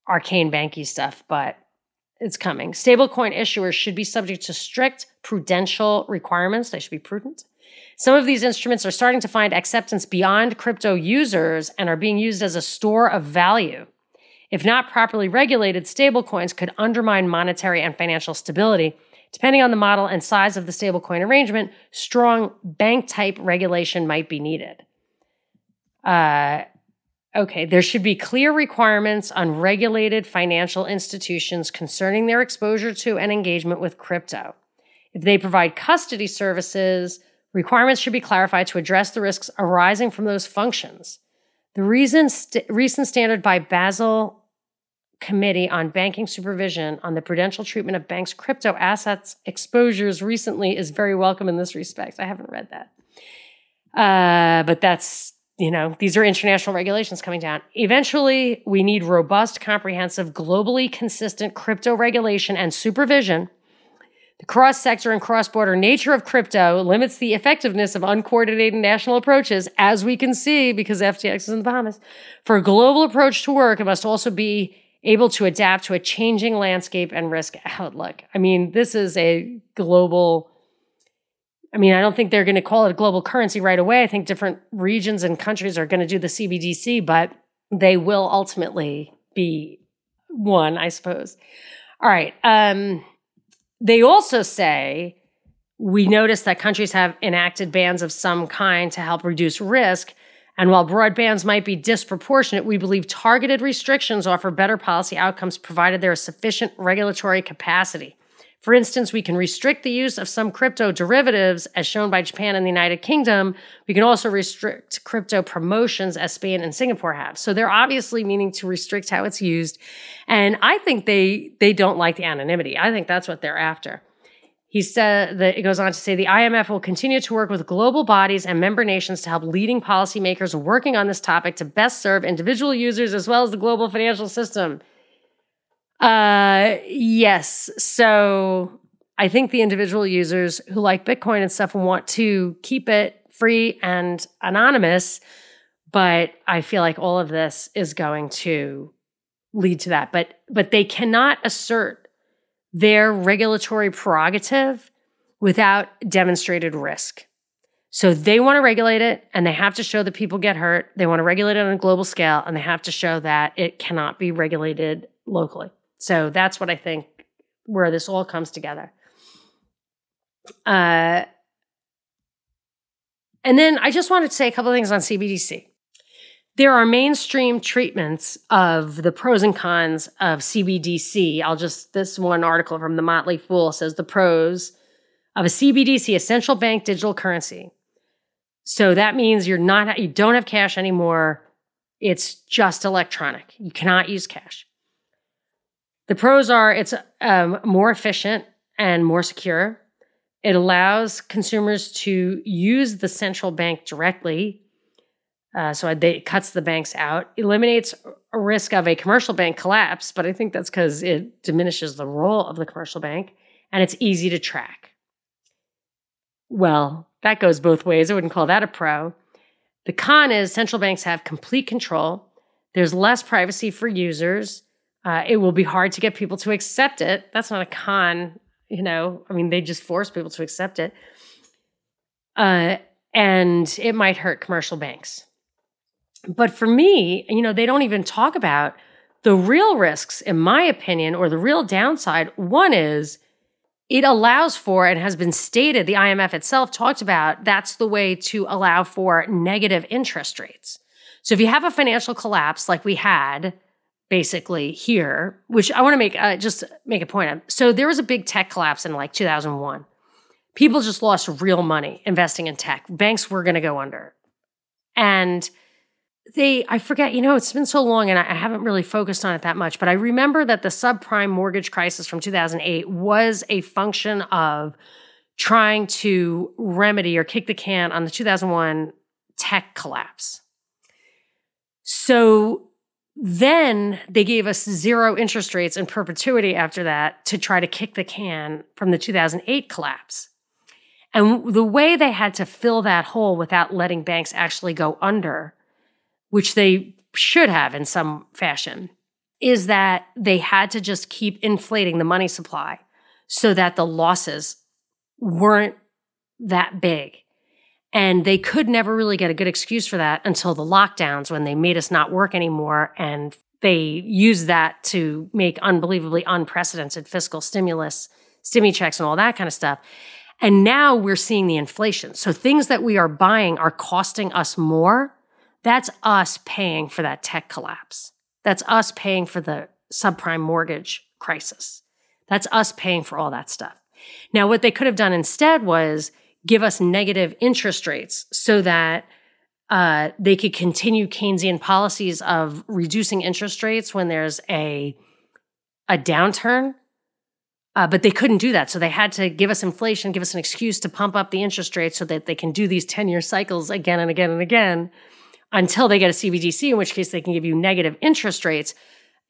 arcane banky stuff, but it's coming. Stablecoin issuers should be subject to strict prudential requirements. They should be prudent. Some of these instruments are starting to find acceptance beyond crypto users and are being used as a store of value. If not properly regulated, stablecoins could undermine monetary and financial stability Depending on the model and size of the stablecoin arrangement, strong bank type regulation might be needed. Uh, okay, there should be clear requirements on regulated financial institutions concerning their exposure to and engagement with crypto. If they provide custody services, requirements should be clarified to address the risks arising from those functions. The st- recent standard by Basel Committee on Banking Supervision on the Prudential Treatment of Banks' Crypto Assets Exposures recently is very welcome in this respect. I haven't read that. Uh, but that's, you know, these are international regulations coming down. Eventually, we need robust, comprehensive, globally consistent crypto regulation and supervision. The cross sector and cross border nature of crypto limits the effectiveness of uncoordinated national approaches, as we can see because FTX is in the Bahamas. For a global approach to work, it must also be able to adapt to a changing landscape and risk outlook. I mean, this is a global. I mean, I don't think they're going to call it a global currency right away. I think different regions and countries are going to do the CBDC, but they will ultimately be one, I suppose. All right. Um, they also say we notice that countries have enacted bans of some kind to help reduce risk. And while broad bans might be disproportionate, we believe targeted restrictions offer better policy outcomes provided there is sufficient regulatory capacity. For instance, we can restrict the use of some crypto derivatives, as shown by Japan and the United Kingdom. We can also restrict crypto promotions, as Spain and Singapore have. So they're obviously meaning to restrict how it's used. And I think they, they don't like the anonymity. I think that's what they're after. He said that it goes on to say the IMF will continue to work with global bodies and member nations to help leading policymakers working on this topic to best serve individual users as well as the global financial system. Uh, yes. So I think the individual users who like Bitcoin and stuff want to keep it free and anonymous. But I feel like all of this is going to lead to that. But but they cannot assert their regulatory prerogative without demonstrated risk. So they want to regulate it and they have to show that people get hurt. They want to regulate it on a global scale and they have to show that it cannot be regulated locally. So that's what I think where this all comes together. Uh, and then I just wanted to say a couple things on CBDC. There are mainstream treatments of the pros and cons of CBDC. I'll just, this one article from the Motley Fool says the pros of a CBDC, a central bank digital currency. So that means you're not, you don't have cash anymore. It's just electronic. You cannot use cash. The pros are it's um, more efficient and more secure. It allows consumers to use the central bank directly uh, so it cuts the banks out, eliminates a risk of a commercial bank collapse, but I think that's because it diminishes the role of the commercial bank and it's easy to track. Well, that goes both ways. I wouldn't call that a pro. The con is central banks have complete control. There's less privacy for users. Uh, it will be hard to get people to accept it. That's not a con, you know. I mean, they just force people to accept it. Uh, and it might hurt commercial banks. But for me, you know, they don't even talk about the real risks, in my opinion, or the real downside. One is it allows for and has been stated, the IMF itself talked about that's the way to allow for negative interest rates. So if you have a financial collapse like we had basically here, which I want to make uh, just make a point of. So there was a big tech collapse in like 2001. People just lost real money investing in tech. Banks were going to go under. And they i forget you know it's been so long and i haven't really focused on it that much but i remember that the subprime mortgage crisis from 2008 was a function of trying to remedy or kick the can on the 2001 tech collapse. So then they gave us zero interest rates in perpetuity after that to try to kick the can from the 2008 collapse. And the way they had to fill that hole without letting banks actually go under which they should have in some fashion, is that they had to just keep inflating the money supply so that the losses weren't that big. And they could never really get a good excuse for that until the lockdowns when they made us not work anymore. And they used that to make unbelievably unprecedented fiscal stimulus, stimmy checks, and all that kind of stuff. And now we're seeing the inflation. So things that we are buying are costing us more that's us paying for that tech collapse. That's us paying for the subprime mortgage crisis. That's us paying for all that stuff. Now, what they could have done instead was give us negative interest rates so that uh, they could continue Keynesian policies of reducing interest rates when there's a a downturn. Uh, but they couldn't do that. So they had to give us inflation, give us an excuse to pump up the interest rate so that they can do these 10 year cycles again and again and again until they get a CBDC, in which case they can give you negative interest rates,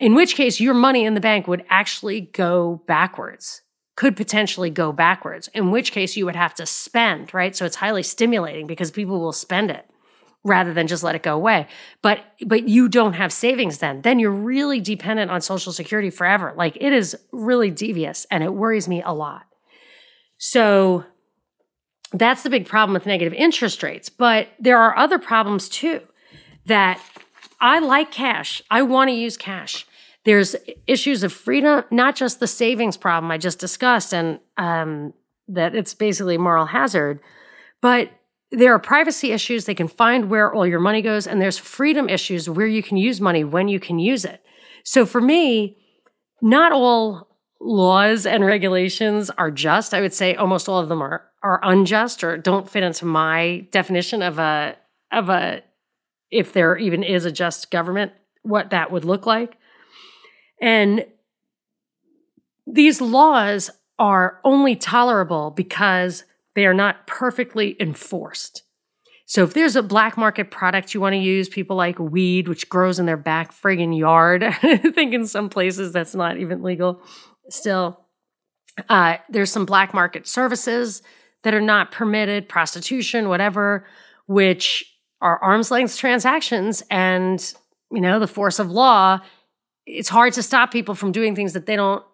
in which case your money in the bank would actually go backwards, could potentially go backwards, in which case you would have to spend, right? So it's highly stimulating because people will spend it rather than just let it go away. But but you don't have savings then. Then you're really dependent on social security forever. Like it is really devious and it worries me a lot. So that's the big problem with negative interest rates, but there are other problems too that I like cash. I want to use cash. There's issues of freedom, not just the savings problem I just discussed, and um, that it's basically moral hazard, but there are privacy issues. They can find where all your money goes, and there's freedom issues where you can use money when you can use it. So for me, not all laws and regulations are just. I would say almost all of them are are unjust or don't fit into my definition of a of a if there even is a just government, what that would look like. And these laws are only tolerable because they are not perfectly enforced. So if there's a black market product you want to use, people like weed, which grows in their back friggin' yard, I think in some places that's not even legal still. Uh, there's some black market services that are not permitted, prostitution, whatever, which are arm's length transactions and you know the force of law it's hard to stop people from doing things that they don't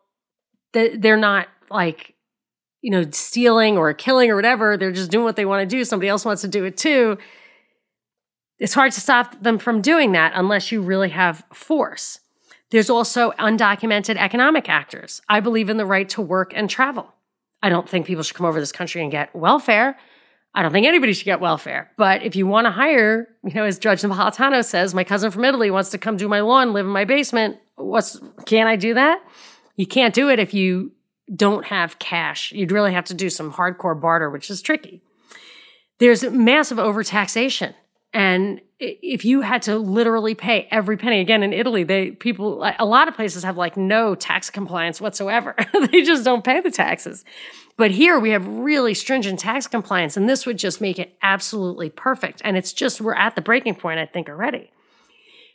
that they're not like you know stealing or killing or whatever. They're just doing what they want to do. Somebody else wants to do it too. It's hard to stop them from doing that unless you really have force. There's also undocumented economic actors. I believe in the right to work and travel. I don't think people should come over this country and get welfare I don't think anybody should get welfare. But if you want to hire, you know, as Judge Napolitano says, my cousin from Italy wants to come do my lawn, live in my basement. What's can I do that? You can't do it if you don't have cash. You'd really have to do some hardcore barter, which is tricky. There's massive overtaxation. And if you had to literally pay every penny again in Italy, they people a lot of places have like no tax compliance whatsoever. they just don't pay the taxes. But here we have really stringent tax compliance, and this would just make it absolutely perfect. And it's just we're at the breaking point, I think, already.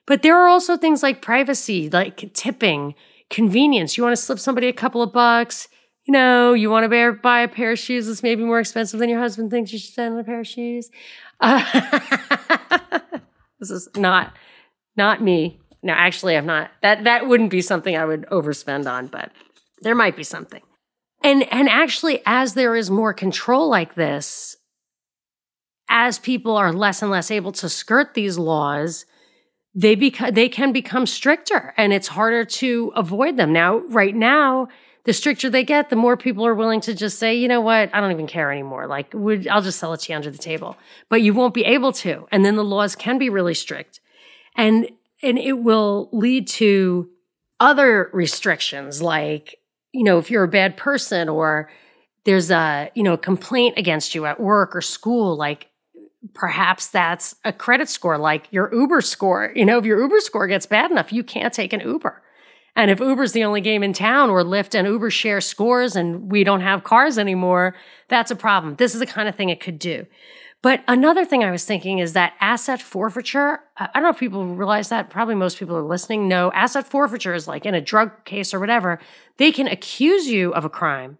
But there are also things like privacy, like tipping, convenience. You want to slip somebody a couple of bucks. You know, you want to buy a pair of shoes that's maybe more expensive than your husband thinks you should spend on a pair of shoes. This is not not me. No, actually, I'm not. That that wouldn't be something I would overspend on, but there might be something. And and actually, as there is more control like this, as people are less and less able to skirt these laws, they become they can become stricter, and it's harder to avoid them. Now, right now, the stricter they get, the more people are willing to just say, you know what, I don't even care anymore. Like, would, I'll just sell it to you under the table. But you won't be able to. And then the laws can be really strict. And, and it will lead to other restrictions, like, you know, if you're a bad person or there's a, you know, a complaint against you at work or school, like perhaps that's a credit score, like your Uber score. You know, if your Uber score gets bad enough, you can't take an Uber. And if Uber's the only game in town or Lyft and Uber share scores and we don't have cars anymore, that's a problem. This is the kind of thing it could do. But another thing I was thinking is that asset forfeiture, I don't know if people realize that. Probably most people are listening. No, asset forfeiture is like in a drug case or whatever, they can accuse you of a crime,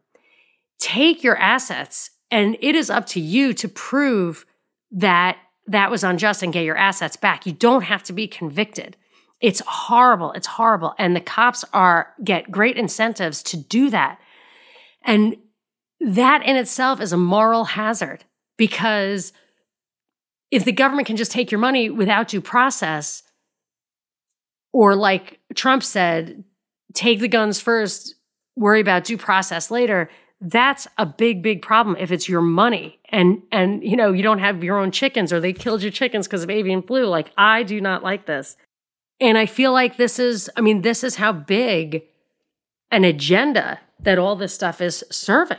take your assets, and it is up to you to prove that that was unjust and get your assets back. You don't have to be convicted. It's horrible. It's horrible. And the cops are get great incentives to do that. And that in itself is a moral hazard because if the government can just take your money without due process, or like Trump said, take the guns first, worry about due process later, that's a big big problem if it's your money and and you know you don't have your own chickens or they killed your chickens because of avian flu like i do not like this and I feel like this is, I mean, this is how big an agenda that all this stuff is serving.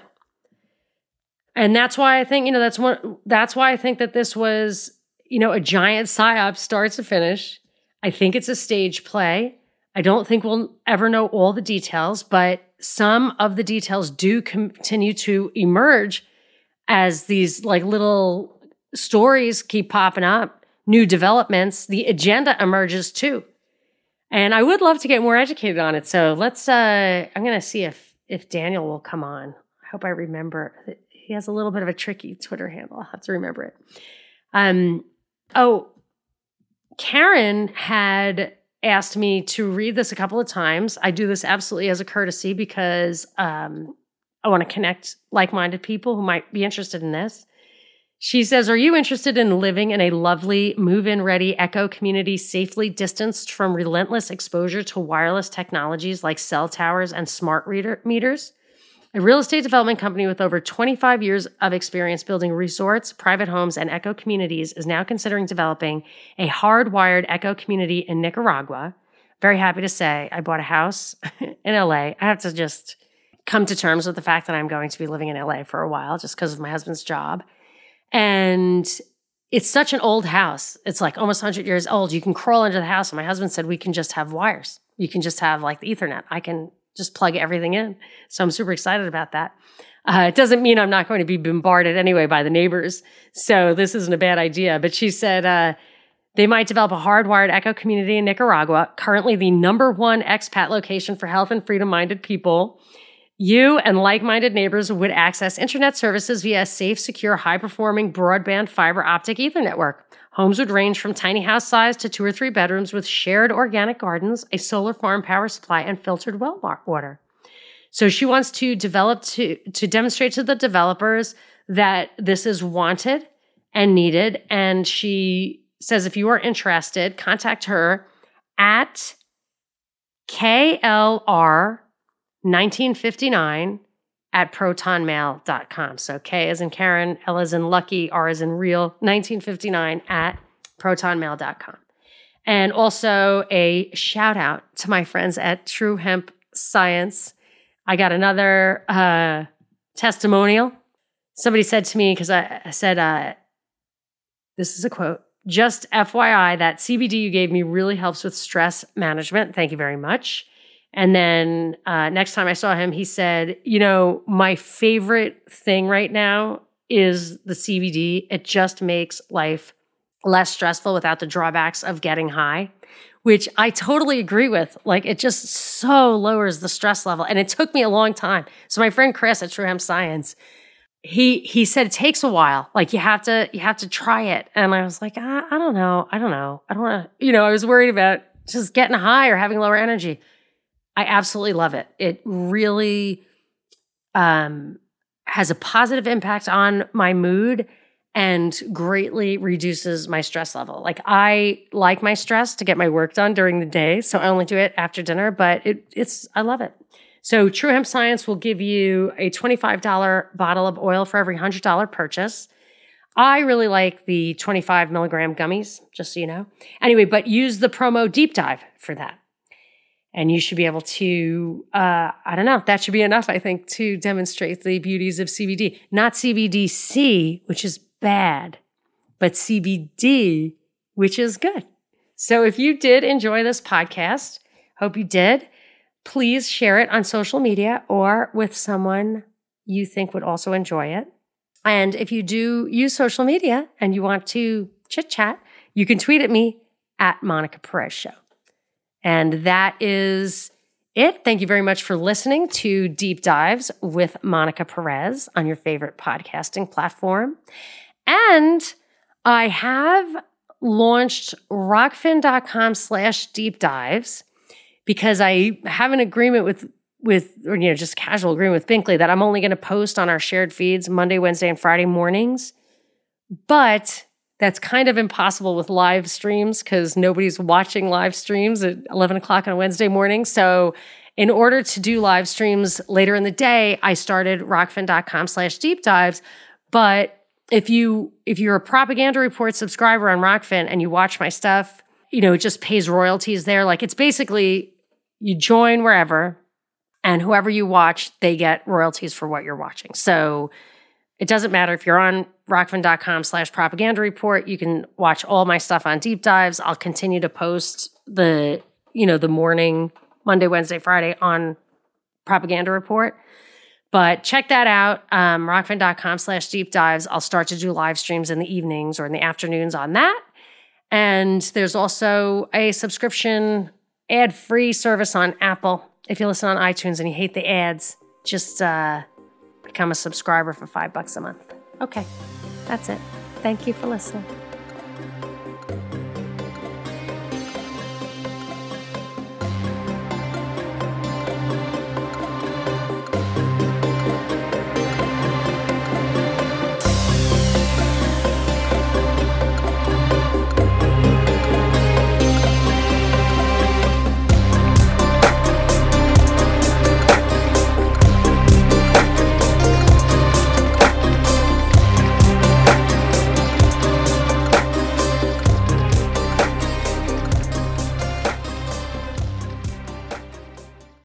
And that's why I think, you know, that's one, that's why I think that this was, you know, a giant psyop start to finish. I think it's a stage play. I don't think we'll ever know all the details, but some of the details do continue to emerge as these like little stories keep popping up new developments, the agenda emerges too. And I would love to get more educated on it. So let's uh I'm gonna see if if Daniel will come on. I hope I remember. He has a little bit of a tricky Twitter handle. I'll have to remember it. Um oh Karen had asked me to read this a couple of times. I do this absolutely as a courtesy because um, I want to connect like minded people who might be interested in this. She says, Are you interested in living in a lovely, move in ready eco community safely distanced from relentless exposure to wireless technologies like cell towers and smart reader- meters? A real estate development company with over 25 years of experience building resorts, private homes, and eco communities is now considering developing a hardwired eco community in Nicaragua. Very happy to say I bought a house in LA. I have to just come to terms with the fact that I'm going to be living in LA for a while just because of my husband's job. And it's such an old house. It's like almost 100 years old. You can crawl into the house. And my husband said, we can just have wires. You can just have like the Ethernet. I can just plug everything in. So I'm super excited about that. Uh, it doesn't mean I'm not going to be bombarded anyway by the neighbors. So this isn't a bad idea. But she said uh, they might develop a hardwired echo community in Nicaragua, currently the number one expat location for health and freedom minded people. You and like minded neighbors would access internet services via a safe, secure, high performing broadband fiber optic Ethernet network. Homes would range from tiny house size to two or three bedrooms with shared organic gardens, a solar farm power supply, and filtered well water. So she wants to develop to, to demonstrate to the developers that this is wanted and needed. And she says if you are interested, contact her at KLR 1959 at protonmail.com. So K is in Karen, L is in Lucky, R is in Real, 1959 at protonmail.com. And also a shout out to my friends at True Hemp Science. I got another uh, testimonial. Somebody said to me, because I, I, said, uh, this is a quote, just FYI, that CBD you gave me really helps with stress management. Thank you very much. And then uh, next time I saw him, he said, You know, my favorite thing right now is the CBD. It just makes life less stressful without the drawbacks of getting high, which I totally agree with. Like, it just so lowers the stress level. And it took me a long time. So, my friend Chris at True Hemp Science, he he said it takes a while like you have to you have to try it and i was like i, I don't know i don't know i don't want to you know i was worried about just getting high or having lower energy I absolutely love it. It really um, has a positive impact on my mood and greatly reduces my stress level. Like I like my stress to get my work done during the day, so I only do it after dinner, but it, it's I love it. So True Hemp Science will give you a $25 bottle of oil for every $100 purchase. I really like the 25 milligram gummies, just so you know. Anyway, but use the promo deep dive for that and you should be able to uh, i don't know that should be enough i think to demonstrate the beauties of cbd not cbdc which is bad but cbd which is good. So if you did enjoy this podcast hope you did please share it on social media or with someone you think would also enjoy it. And if you do use social media and you want to chit chat you can tweet at me at monica perez show and that is it. Thank you very much for listening to Deep Dives with Monica Perez on your favorite podcasting platform. And I have launched rokfin.com slash deep dives because I have an agreement with with or you know just casual agreement with Binkley that I'm only going to post on our shared feeds Monday, Wednesday, and Friday mornings. But that's kind of impossible with live streams because nobody's watching live streams at 11 o'clock on a Wednesday morning. So, in order to do live streams later in the day, I started rokfin.com slash deep dives. But if you if you're a propaganda report subscriber on Rokfin and you watch my stuff, you know, it just pays royalties there. Like it's basically you join wherever and whoever you watch, they get royalties for what you're watching. So it doesn't matter if you're on rokfin.com slash propaganda report. You can watch all my stuff on deep dives. I'll continue to post the, you know, the morning, Monday, Wednesday, Friday on propaganda report. But check that out, um, rokfin.com slash deep dives. I'll start to do live streams in the evenings or in the afternoons on that. And there's also a subscription ad free service on Apple. If you listen on iTunes and you hate the ads, just uh, become a subscriber for five bucks a month. Okay, that's it. Thank you for listening.